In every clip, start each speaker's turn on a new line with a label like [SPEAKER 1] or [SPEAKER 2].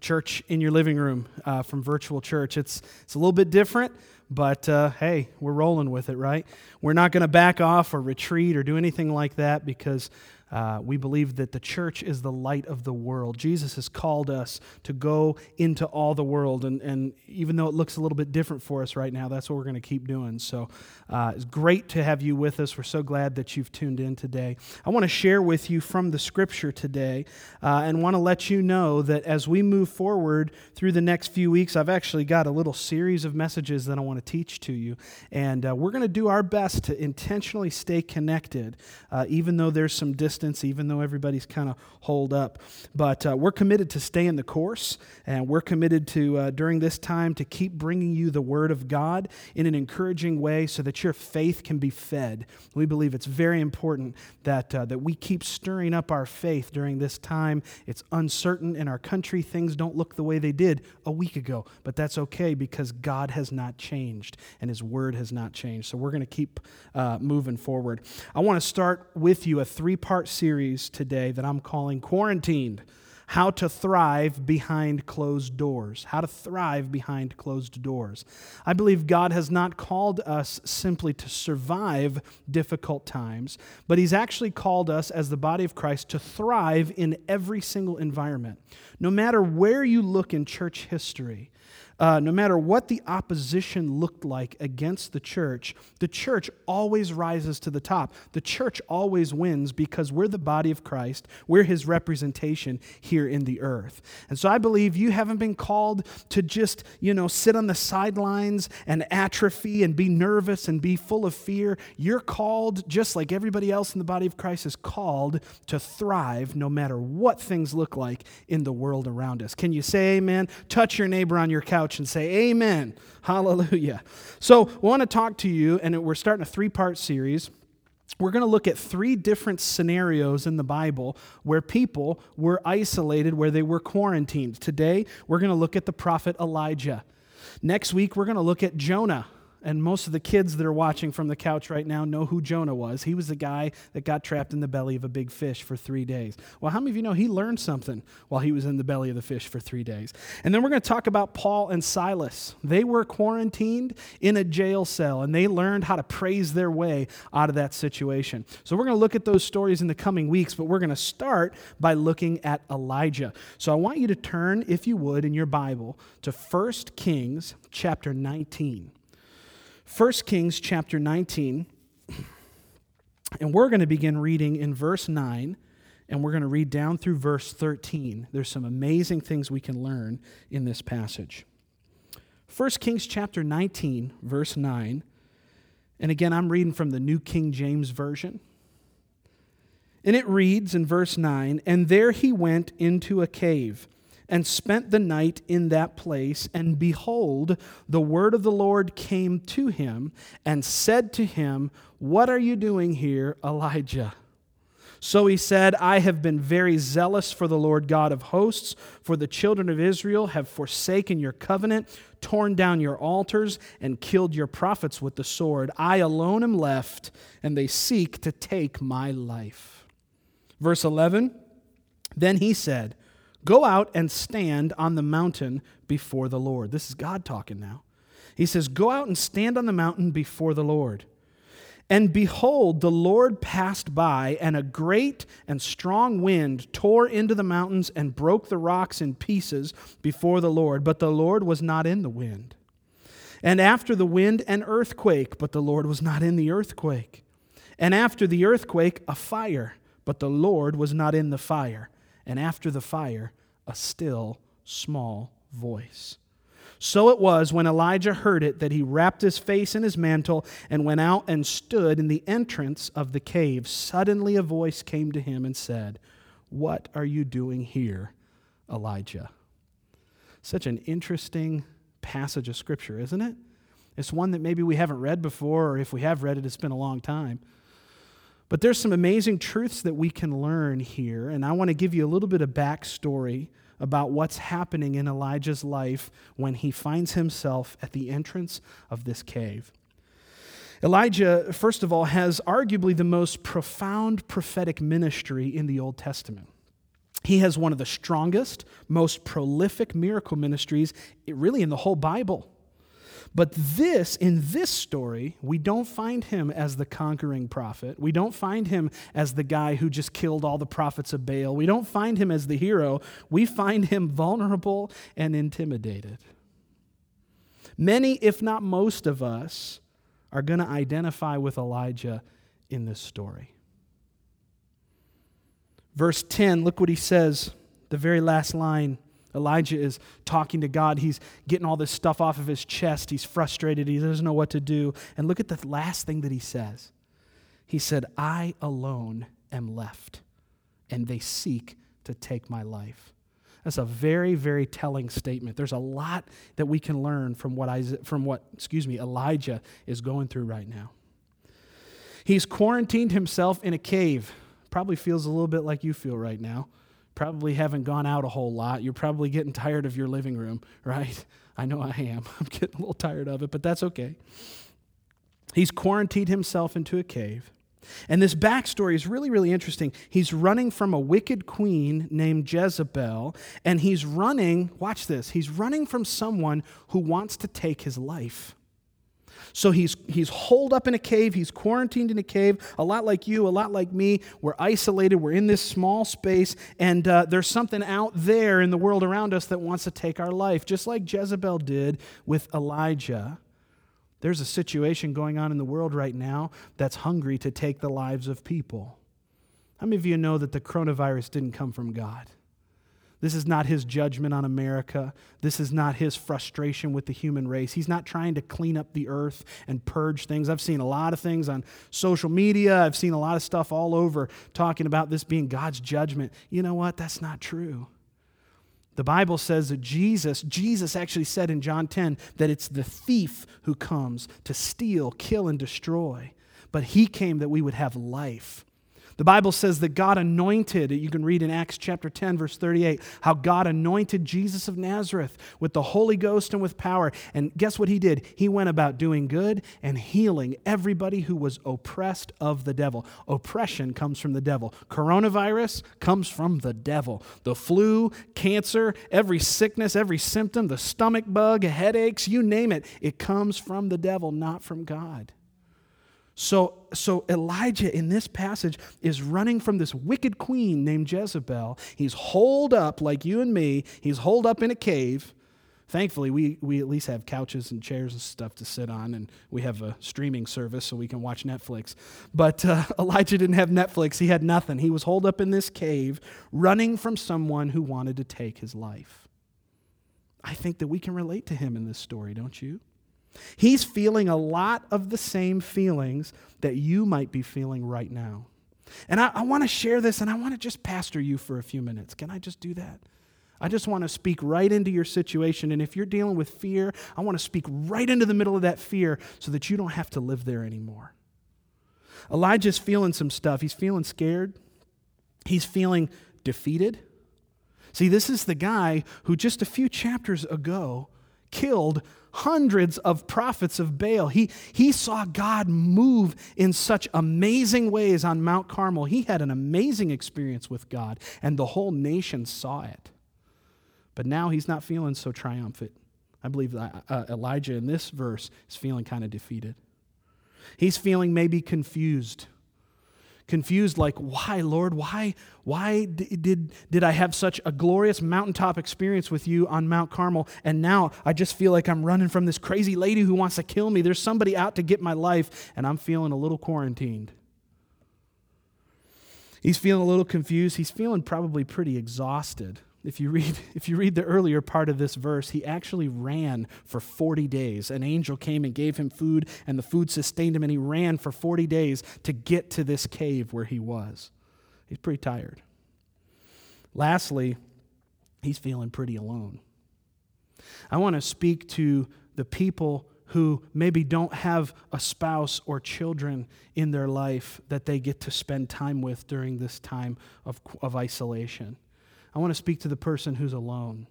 [SPEAKER 1] church
[SPEAKER 2] in your living room uh, from virtual church. It's, it's a little bit different, but uh, hey, we're rolling with it, right? We're not going to back off or retreat or do anything like that because uh, we believe that the church is the light of the world. Jesus has called us to go into all the world. And, and even though it looks a little bit different for us right now, that's what we're going to keep doing. So uh, it's great to have you with us. We're so glad that you've tuned in today. I want to share with you from the scripture today uh, and want to let you know that as we move forward through the next few weeks, I've actually got a little series of messages that I want to teach to you. And uh, we're going to do our best to intentionally stay connected, uh, even though there's some distance distance, even though everybody's kind of holed up. But uh, we're committed to stay in the course, and we're committed to, uh, during this time, to keep bringing you the Word of God in an encouraging way so that your faith can be fed. We believe it's very important that, uh, that we keep stirring up our faith during this time. It's uncertain in our country. Things don't look the way they did a week ago, but that's okay because God has not changed and His Word has not changed. So we're going to keep uh, moving forward. I want to start with you a three series today that I'm calling Quarantined How to Thrive Behind Closed Doors. How to Thrive Behind Closed Doors. I believe God has not called us simply to survive difficult times, but He's actually called us as the body of Christ to thrive in every single environment. No matter where you look in church history, uh, no matter what the opposition looked like against the church, the church always rises to the top. The church always wins because we're the body of Christ. We're his representation here in the earth. And so I believe you haven't been called to just, you know, sit on the sidelines and atrophy and be nervous and be full of fear. You're called, just like everybody else in the body of Christ is called, to thrive no matter what things look like in the world around us. Can you say amen? Touch your neighbor on your couch couch and say, Amen. Hallelujah. So, I want to talk to you, and we're starting a three part series. We're going to look at three different scenarios in the Bible where people were isolated, where they were quarantined. Today, we're going to look at the prophet Elijah. Next week, we're going to look at Jonah and most of the kids that are watching from the couch right now know who Jonah was. He was the guy that got trapped in the belly of a big fish for three days. Well, how many of you know he learned something while he was in the belly of the fish for three days? And then we're going to talk about Paul and Silas. They were quarantined in a jail cell, and they learned how to praise their way out of that situation. So we're going to look at those stories in the coming weeks, but we're going to start by looking at Elijah. So I want you to turn, if you would, in your Bible to 1 Kings chapter 19. 1 Kings chapter 19, and we're going to begin reading in verse 9, and we're going to read down through verse 13. There's some amazing things we can learn in this passage. 1 Kings chapter 19, verse 9, and again, I'm reading from the New King James Version. And it reads in verse 9 And there he went into a cave and spent the night in that place. And behold, the word of the Lord came to him and said to him, What are you doing here, Elijah? So he said, I have been very zealous for the Lord God of hosts, for the children of Israel have forsaken your covenant, torn down your altars, and killed your prophets with the sword. I alone am left, and they seek to take my life. Verse 11 Then he said, Go out and stand on the mountain before the Lord. This is God talking now. He says, Go out and stand on the mountain before the Lord. And behold, the Lord passed by, and a great and strong wind tore into the mountains and broke the rocks in pieces before the Lord. But the Lord was not in the wind. And after the wind, an earthquake, but the Lord was not in the earthquake. And after the earthquake, a fire, but the Lord was not in the fire and after the fire, a still small voice. So it was when Elijah heard it that he wrapped his face in his mantle and went out and stood in the entrance of the cave. Suddenly a voice came to him and said, What are you doing here, Elijah? Such an interesting passage of Scripture, isn't it? It's one that maybe we haven't read before, or if we have read it, it's been a long time. But there's some amazing truths that we can learn here, and I want to give you a little bit of backstory about what's happening in Elijah's life when he finds himself at the entrance of this cave. Elijah, first of all, has arguably the most profound prophetic ministry in the Old Testament. He has one of the strongest, most prolific miracle ministries, really, in the whole Bible. But this, in this story, we don't find him as the conquering prophet. We don't find him as the guy who just killed all the prophets of Baal. We don't find him as the hero. We find him vulnerable and intimidated. Many, if not most of us, are going to identify with Elijah in this story. Verse 10, look what he says, the very last line. Elijah is talking to God. He's getting all this stuff off of his chest. He's frustrated. He doesn't know what to do. And look at the last thing that he says. He said, I alone am left, and they seek to take my life. That's a very, very telling statement. There's a lot that we can learn from what, from what excuse me, Elijah is going through right now. He's quarantined himself in a cave. Probably feels a little bit like you feel right now probably haven't gone out a whole lot. You're probably getting tired of your living room, right? I know I am. I'm getting a little tired of it, but that's okay. He's quarantined himself into a cave. And this backstory is really, really interesting. He's running from a wicked queen named Jezebel, and he's running, watch this, he's running from someone who wants to take his life. So he's, he's holed up in a cave, he's quarantined in a cave, a lot like you, a lot like me. We're isolated, we're in this small space, and uh, there's something out there in the world around us that wants to take our life, just like Jezebel did with Elijah. There's a situation going on in the world right now that's hungry to take the lives of people. How many of you know that the coronavirus didn't come from God? This is not his judgment on America. This is not his frustration with the human race. He's not trying to clean up the earth and purge things. I've seen a lot of things on social media. I've seen a lot of stuff all over talking about this being God's judgment. You know what? That's not true. The Bible says that Jesus, Jesus actually said in John 10 that it's the thief who comes to steal, kill, and destroy. But he came that we would have life the Bible says that God anointed, you can read in Acts chapter 10, verse 38, how God anointed Jesus of Nazareth with the Holy Ghost and with power. And guess what he did? He went about doing good and healing everybody who was oppressed of the devil. Oppression comes from the devil. Coronavirus comes from the devil. The flu, cancer, every sickness, every symptom, the stomach bug, headaches, you name it, it comes from the devil, not from God. So, so Elijah in this passage is running from this wicked queen named Jezebel. He's holed up like you and me. He's holed up in a cave. Thankfully, we, we at least have couches and chairs and stuff to sit on, and we have a streaming service so we can watch Netflix. But uh, Elijah didn't have Netflix, he had nothing. He was holed up in this cave, running from someone who wanted to take his life. I think that we can relate to him in this story, don't you? He's feeling a lot of the same feelings that you might be feeling right now. And I, I want to share this and I want to just pastor you for a few minutes. Can I just do that? I just want to speak right into your situation. And if you're dealing with fear, I want to speak right into the middle of that fear so that you don't have to live there anymore. Elijah's feeling some stuff. He's feeling scared, he's feeling defeated. See, this is the guy who just a few chapters ago killed hundreds of prophets of Baal. He, he saw God move in such amazing ways on Mount Carmel. He had an amazing experience with God, and the whole nation saw it. But now he's not feeling so triumphant. I believe that, uh, Elijah in this verse is feeling kind of defeated. He's feeling maybe confused confused like why lord? Why why did did i have such a glorious mountaintop experience with you on mount carmel? And now i just feel like i'm running from this crazy lady who wants to kill me. There's somebody out to get my life and i'm feeling a little quarantined. He's feeling a little confused. He's feeling probably pretty exhausted if you read if you read the earlier part of this verse he actually ran for 40 days. An angel came and gave him food and the food sustained him and he ran for 40 days to get to this cave where he was. He's pretty tired. Lastly he's feeling pretty alone. I want to speak to the people who maybe don't have a spouse or children in their life that they get to spend time with during this time of, of isolation. I want to speak to the person who's alone.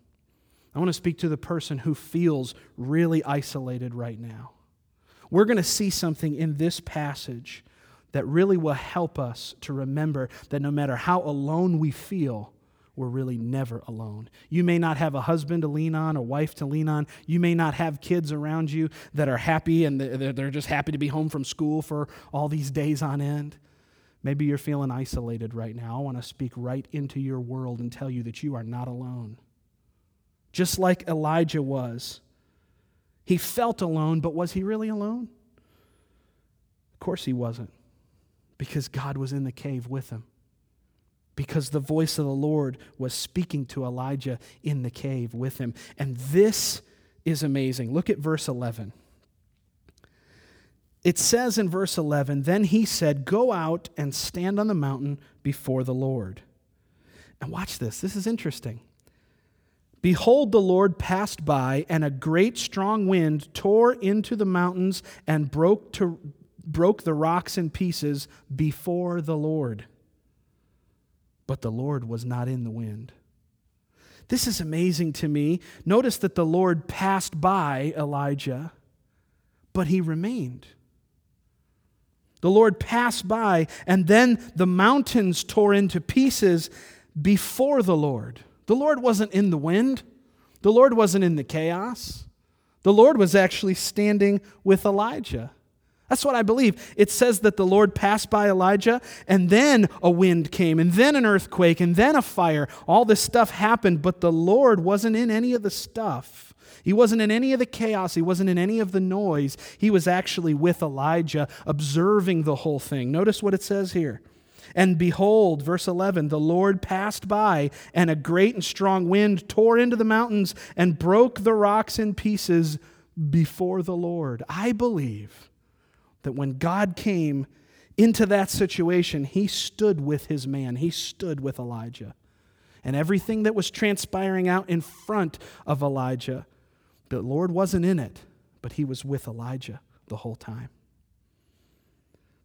[SPEAKER 2] I want to speak to the person who feels really isolated right now. We're going to see something in this passage that really will help us to remember that no matter how alone we feel, we're really never alone. You may not have a husband to lean on, a wife to lean on. You may not have kids around you that are happy and they're just happy to be home from school for all these days on end. Maybe you're feeling isolated right now. I want to speak right into your world and tell you that you are not alone. Just like Elijah was. He felt alone, but was he really alone? Of course he wasn't, because God was in the cave with him because the voice of the Lord was speaking to Elijah in the cave with him. And this is amazing. Look at verse 11. It says in verse 11, Then he said, Go out and stand on the mountain before the Lord. And watch this, this is interesting. Behold, the Lord passed by, and a great strong wind tore into the mountains and broke, to, broke the rocks in pieces before the Lord but the Lord was not in the wind. This is amazing to me. Notice that the Lord passed by Elijah, but he remained. The Lord passed by, and then the mountains tore into pieces before the Lord. The Lord wasn't in the wind, the Lord wasn't in the chaos. The Lord was actually standing with Elijah. That's what I believe. It says that the Lord passed by Elijah, and then a wind came, and then an earthquake, and then a fire. All this stuff happened, but the Lord wasn't in any of the stuff. He wasn't in any of the chaos. He wasn't in any of the noise. He was actually with Elijah, observing the whole thing. Notice what it says here. And behold, verse 11, the Lord passed by, and a great and strong wind tore into the mountains and broke the rocks in pieces before the Lord. I believe that when God came into that situation, he stood with his man, he stood with Elijah. And everything that was transpiring out in front of Elijah, the Lord wasn't in it, but he was with Elijah the whole time.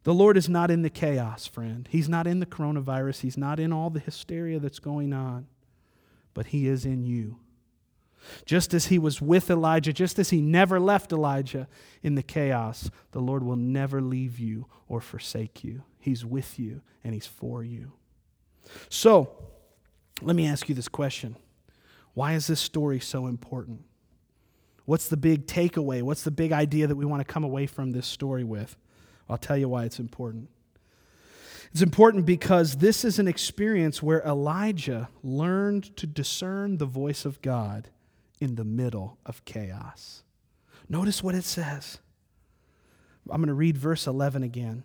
[SPEAKER 2] The Lord is not in the chaos, friend. He's not in the coronavirus. He's not in all the hysteria that's going on, but He is in you. Just as he was with Elijah, just as he never left Elijah in the chaos, the Lord will never leave you or forsake you. He's with you and he's for you. So, let me ask you this question Why is this story so important? What's the big takeaway? What's the big idea that we want to come away from this story with? I'll tell you why it's important. It's important because this is an experience where Elijah learned to discern the voice of God in the middle of chaos. Notice what it says. I'm going to read verse 11 again.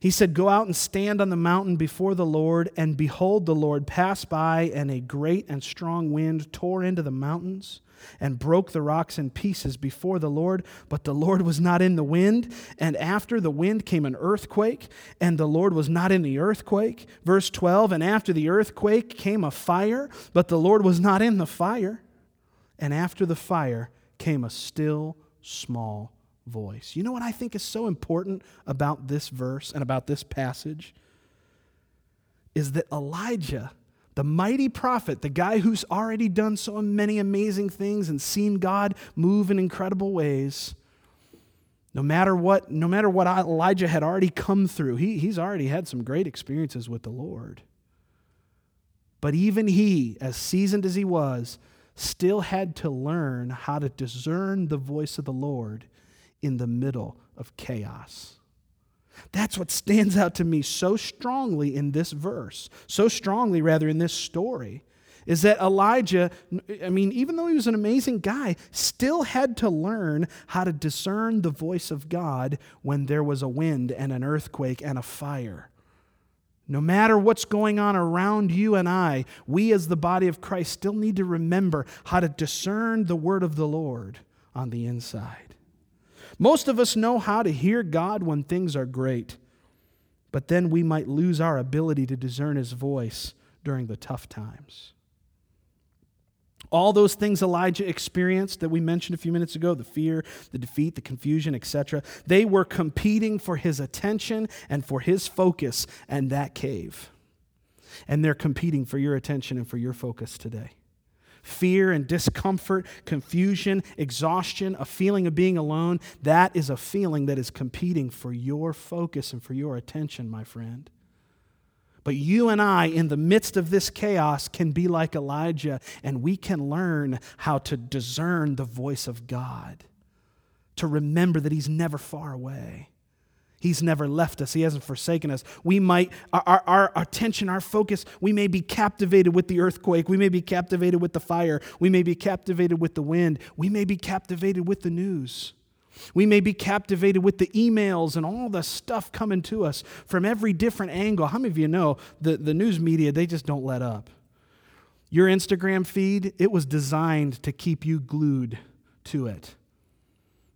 [SPEAKER 2] He said, Go out and stand on the mountain before the Lord, and behold, the Lord passed by, and a great and strong wind tore into the mountains and broke the rocks in pieces before the Lord. But the Lord was not in the wind. And after the wind came an earthquake, and the Lord was not in the earthquake. Verse 12 And after the earthquake came a fire, but the Lord was not in the fire. And after the fire came a still small voice. You know what I think is so important about this verse and about this passage? Is that Elijah, the mighty prophet, the guy who's already done so many amazing things and seen God move in incredible ways, no matter what, no matter what Elijah had already come through, he, he's already had some great experiences with the Lord. But even he, as seasoned as he was, still had to learn how to discern the voice of the Lord in the middle of chaos. That's what stands out to me so strongly in this verse, so strongly, rather, in this story, is that Elijah, I mean, even though he was an amazing guy, still had to learn how to discern the voice of God when there was a wind and an earthquake and a fire. No matter what's going on around you and I, we as the body of Christ still need to remember how to discern the word of the Lord on the inside. Most of us know how to hear God when things are great, but then we might lose our ability to discern his voice during the tough times. All those things Elijah experienced that we mentioned a few minutes ago the fear, the defeat, the confusion, etc. they were competing for his attention and for his focus and that cave. And they're competing for your attention and for your focus today. Fear and discomfort, confusion, exhaustion, a feeling of being alone, that is a feeling that is competing for your focus and for your attention, my friend. But you and I, in the midst of this chaos, can be like Elijah, and we can learn how to discern the voice of God, to remember that He's never far away. He's never left us. He hasn't forsaken us. We might, our, our, attention, our focus, we may be captivated with the earthquake. We may be captivated with the fire. We may be captivated with the wind. We may be captivated with the news. We may be captivated with the emails and all the stuff coming to us from every different angle. How many of you know the, the news media, they just don't let up? Your Instagram feed, it was designed to keep you glued to it.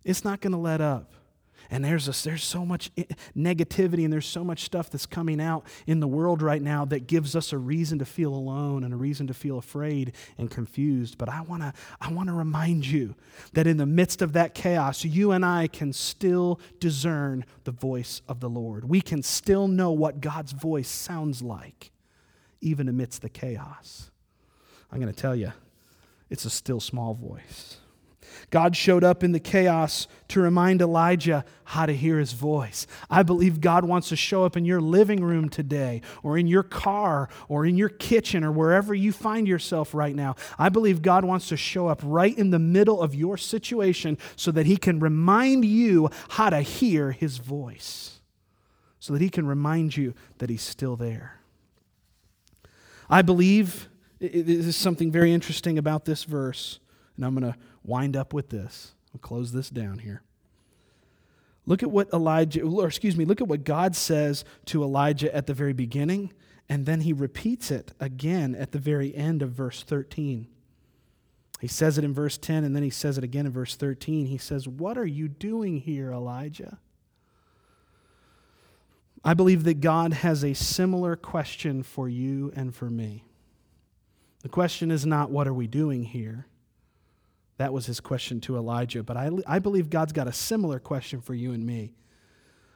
[SPEAKER 2] It's not going to let up. And there's, a, there's so much negativity and there's so much stuff that's coming out in the world right now that gives us a reason to feel alone and a reason to feel afraid and confused. But I want to I wanna remind you that in the midst of that chaos, you and I can still discern the voice of the Lord. We can still know what God's voice sounds like, even amidst the chaos. I'm going to tell you, it's a still small voice. God showed up in the chaos to remind Elijah how to hear his voice. I believe God wants to show up in your living room today, or in your car, or in your kitchen, or wherever you find yourself right now. I believe God wants to show up right in the middle of your situation so that he can remind you how to hear his voice, so that he can remind you that he's still there. I believe this is something very interesting about this verse, and I'm going to wind up with this. I'll close this down here. Look at what Elijah, or excuse me, look at what God says to Elijah at the very beginning, and then he repeats it again at the very end of verse 13. He says it in verse 10, and then he says it again in verse 13. He says, What are you doing here, Elijah? I believe that God has a similar question for you and for me. The question is not, What are we doing here? That was his question to Elijah. But I, I believe God's got a similar question for you and me.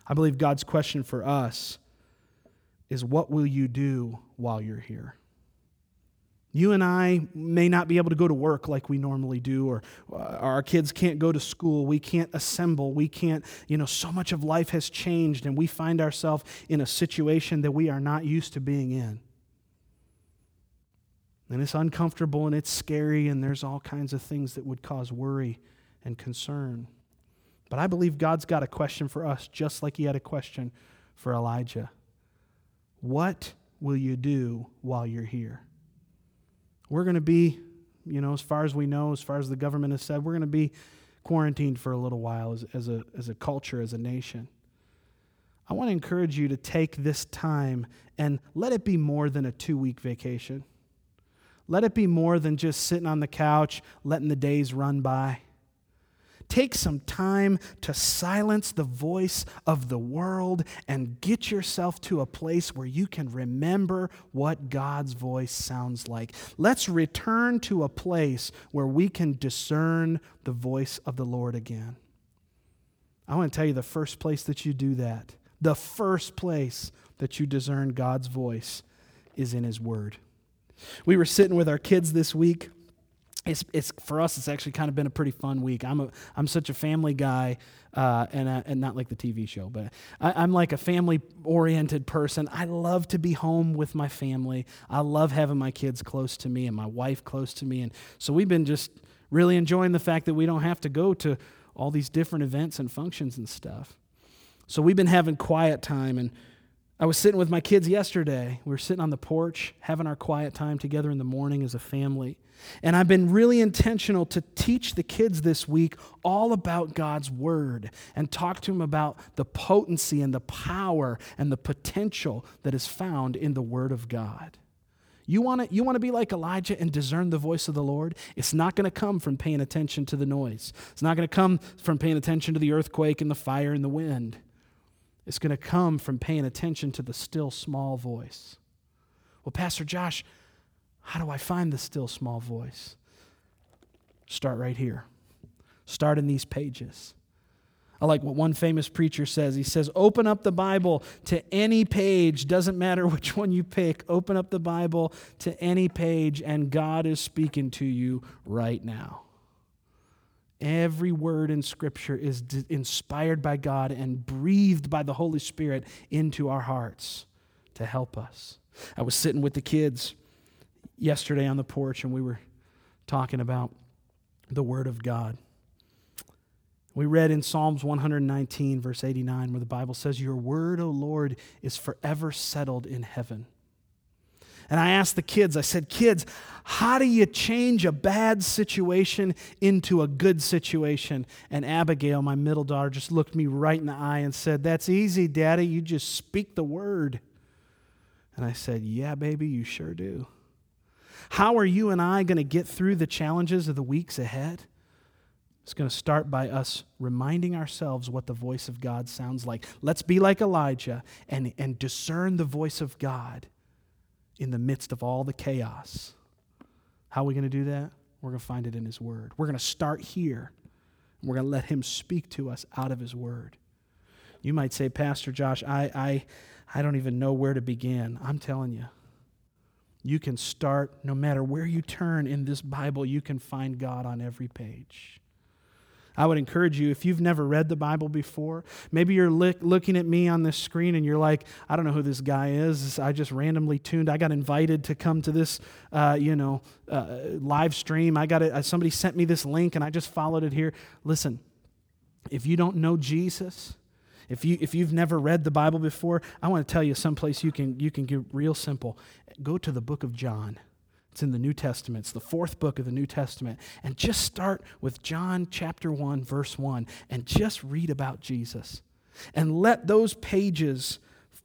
[SPEAKER 2] I believe God's question for us is what will you do while you're here? You and I may not be able to go to work like we normally do, or uh, our kids can't go to school. We can't assemble. We can't, you know, so much of life has changed, and we find ourselves in a situation that we are not used to being in. And it's uncomfortable and it's scary, and there's all kinds of things that would cause worry and concern. But I believe God's got a question for us, just like He had a question for Elijah. What will you do while you're here? We're going to be, you know, as far as we know, as far as the government has said, we're going to be quarantined for a little while as, as, a, as a culture, as a nation. I want to encourage you to take this time and let it be more than a two week vacation. Let it be more than just sitting on the couch, letting the days run by. Take some time to silence the voice of the world and get yourself to a place where you can remember what God's voice sounds like. Let's return to a place where we can discern the voice of the Lord again. I want to tell you the first place that you do that, the first place that you discern God's voice is in His Word. We were sitting with our kids this week. It's, it's for us. It's actually kind of been a pretty fun week. I'm a I'm such a family guy, uh, and uh, and not like the TV show, but I, am like a family oriented person. I love to be home with my family. I love having my kids close to me and my wife close to me, and so we've been just really enjoying the fact that we don't have to go to all these different events and functions and stuff. So we've been having quiet time and I was sitting with my kids yesterday. We were sitting on the porch, having our quiet time together in the morning as a family. And I've been really intentional to teach the kids this week all about God's Word and talk to them about the potency and the power and the potential that is found in the Word of God. You want to you want to be like Elijah and discern the voice of the Lord? It's not going to come from paying attention to the noise. It's not going to come from paying attention to the earthquake and the fire and the wind. It's going to come from paying attention to the still small voice. Well, Pastor Josh, how do I find the still small voice? Start right here. Start in these pages. I like what one famous preacher says. He says, Open up the Bible to any page. Doesn't matter which one you pick. Open up the Bible to any page, and God is speaking to you right now. Every word in Scripture is d- inspired by God and breathed by the Holy Spirit into our hearts to help us. I was sitting with the kids yesterday on the porch, and we were talking about the Word of God. We read in Psalms 119, verse 89, where the Bible says, Your word, O Lord, is forever settled in heaven. And I asked the kids, I said, Kids, how do you change a bad situation into a good situation? And Abigail, my middle daughter, just looked me right in the eye and said, That's easy, Daddy. You just speak the word. And I said, Yeah, baby, you sure do. How are you and I going to get through the challenges of the weeks ahead? It's going to start by us reminding ourselves what the voice of God sounds like. Let's be like Elijah and, and discern the voice of God in the midst of all the chaos. How are we going to do that? We're going to find it in His Word. We're going to start here. We're going to let Him speak to us out of His Word. You might say, Pastor Josh, I, I, I don't even know where to begin. I'm telling you, you can start no matter where you turn in this Bible, you can find God on every page. I would encourage you, if you've never read the Bible before, maybe you're looking at me on this screen and you're like, I don't know who this guy is. I just randomly tuned. I got invited to come to this, uh, you know, uh, live stream. I got it. Uh, somebody sent me this link and I just followed it here. Listen, if you don't know Jesus, if, you, if you've never read the Bible before, I want to tell you someplace you can, you can get real simple. Go to the book of John. It's in the New Testament. It's the fourth book of the New Testament. And just start with John chapter 1, verse 1, and just read about Jesus. And let those pages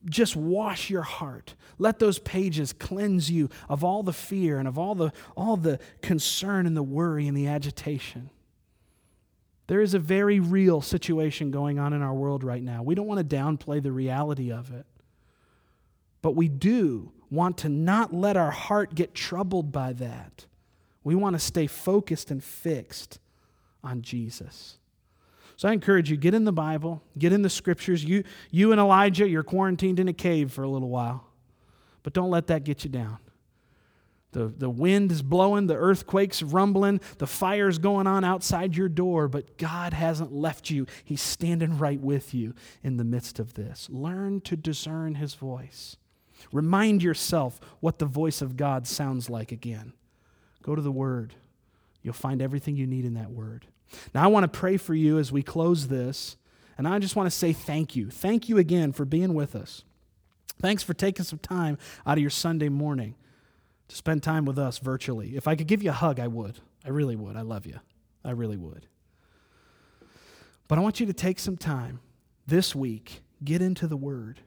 [SPEAKER 2] just wash your heart. Let those pages cleanse you of all the fear and of all the, all the concern and the worry and the agitation. There is a very real situation going on in our world right now. We don't want to downplay the reality of it. But we do want to not let our heart get troubled by that. We want to stay focused and fixed on Jesus. So I encourage you get in the Bible, get in the scriptures. You you and Elijah, you're quarantined in a cave for a little while. But don't let that get you down. The, the wind is blowing, the earthquake's rumbling, the fire's going on outside your door, but God hasn't left you. He's standing right with you in the midst of this. Learn to discern his voice. Remind yourself what the voice of God sounds like again. Go to the Word. You'll find everything you need in that Word. Now, I want to pray for you as we close this, and I just want to say thank you. Thank you again for being with us. Thanks for taking some time out of your Sunday morning to spend time with us virtually. If I could give you a hug, I would. I really would. I love you. I really would. But I want you to take some time this week, get into the Word.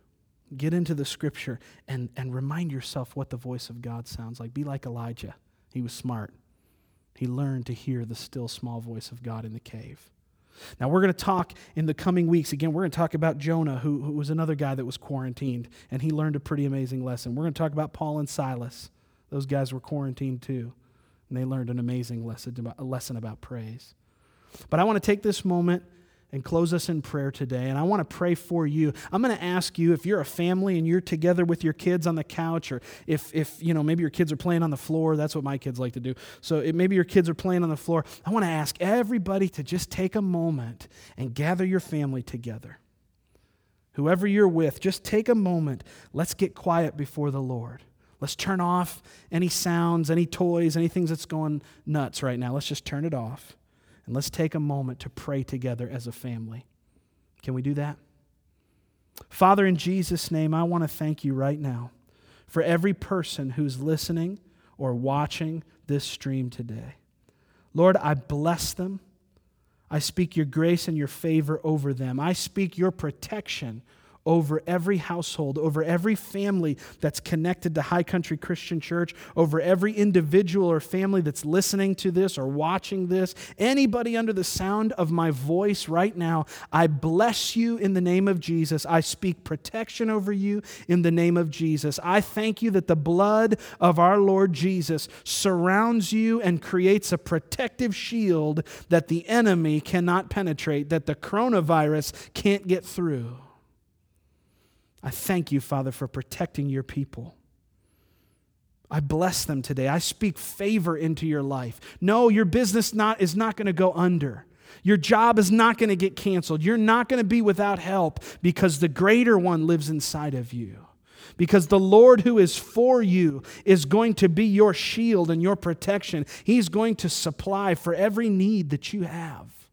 [SPEAKER 2] Get into the scripture and, and remind yourself what the voice of God sounds like. Be like Elijah. He was smart. He learned to hear the still small voice of God in the cave. Now, we're going to talk in the coming weeks. Again, we're going to talk about Jonah, who, who was another guy that was quarantined, and he learned a pretty amazing lesson. We're going to talk about Paul and Silas. Those guys were quarantined too, and they learned an amazing lesson about, lesson about praise. But I want to take this moment and close us in prayer today. And I want to pray for you. I'm going to ask you if you're a family and you're together with your kids on the couch, or if, if you know, maybe your kids are playing on the floor. That's what my kids like to do. So it, maybe your kids are playing on the floor. I want to ask everybody to just take a moment and gather your family together. Whoever you're with, just take a moment. Let's get quiet before the Lord. Let's turn off any sounds, any toys, anything that's going nuts right now. Let's just turn it off. And let's take a moment to pray together as a family. Can we do that? Father, in Jesus' name, I want to thank you right now for every person who's listening or watching this stream today. Lord, I bless them. I speak your grace and your favor over them. I speak your protection over every household, over every family that's connected to High Country Christian Church, over every individual or family that's listening to this or watching this, anybody under the sound of my voice right now, I bless you in the name of Jesus. I speak protection over you in the name of Jesus. I thank you that the blood of our Lord Jesus surrounds you and creates a protective shield that the enemy cannot penetrate, that the coronavirus can't get through. I thank you, Father, for protecting your people. I bless them today. I speak favor into your life. No, your business not, is not going to go under. Your job is not going to get canceled. You're not going to be without help because the greater one lives inside of you. Because the Lord who is for you is going to be your shield and your protection. He's going to supply for every need that you have.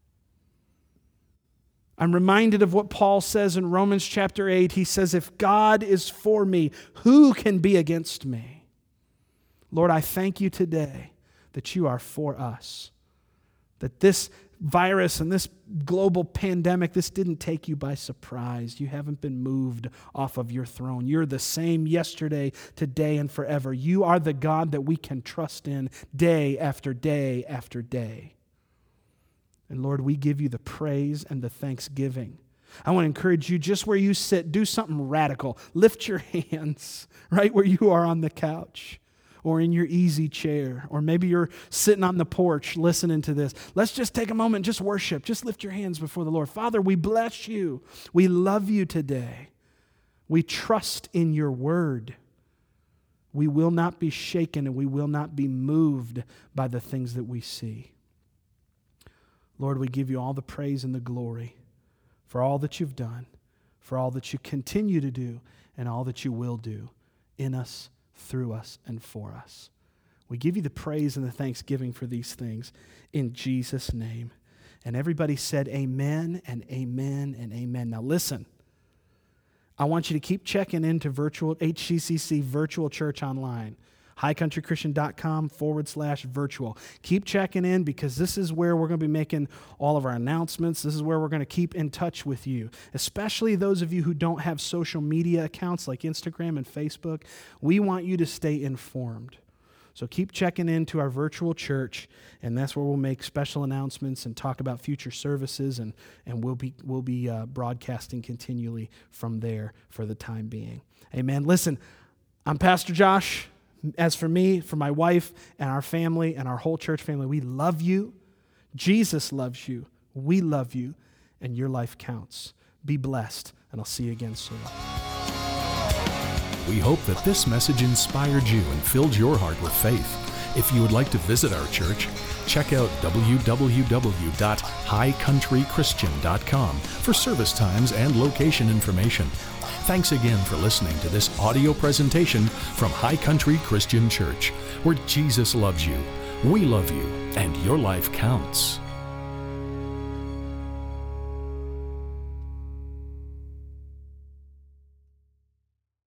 [SPEAKER 2] I'm reminded of what Paul says in Romans chapter 8. He says, If God is for me, who can be against me? Lord, I thank you today that you are for us. That this virus and this global pandemic, this didn't take you by surprise. You haven't been moved off of your throne. You're the same yesterday, today, and forever. You are the God that we can trust in day after day after day. And Lord, we give you the praise and the thanksgiving. I want to encourage you just where you sit, do something radical. Lift your hands right where you are on the couch or in your easy chair, or maybe you're sitting on the porch listening to this. Let's just take a moment, just worship, just lift your hands before the Lord. Father, we bless you. We love you today. We trust in your word. We will not be shaken and we will not be moved by the things that we see. Lord, we give you all the praise and the glory for all that you've done, for all that you continue to do, and all that you will do in us, through us, and for us. We give you the praise and the thanksgiving for these things in Jesus' name. And everybody said, Amen and Amen and Amen. Now listen, I want you to keep checking into virtual HCCC Virtual Church Online highcountrychristian.com forward slash virtual. Keep checking in because this is where we're going to be making all of our announcements. This is where we're going to keep in touch with you, especially those of you who don't have social media accounts like Instagram and Facebook. We want you to stay informed. So keep checking into our virtual church, and that's where we'll make special announcements and talk about future services, and, and we'll be, we'll be uh, broadcasting continually from there for the time being. Amen. Listen, I'm Pastor Josh. As for me, for my wife and our family and our whole church family, we love you. Jesus loves you. We love you. And your life counts. Be blessed, and I'll see you again soon.
[SPEAKER 1] We hope that this message inspired you and filled your heart with faith. If you would like to visit our church, check out www.highcountrychristian.com for service times and location information. Thanks again for listening to this audio presentation from High Country Christian Church, where Jesus loves you, we love you, and your life counts.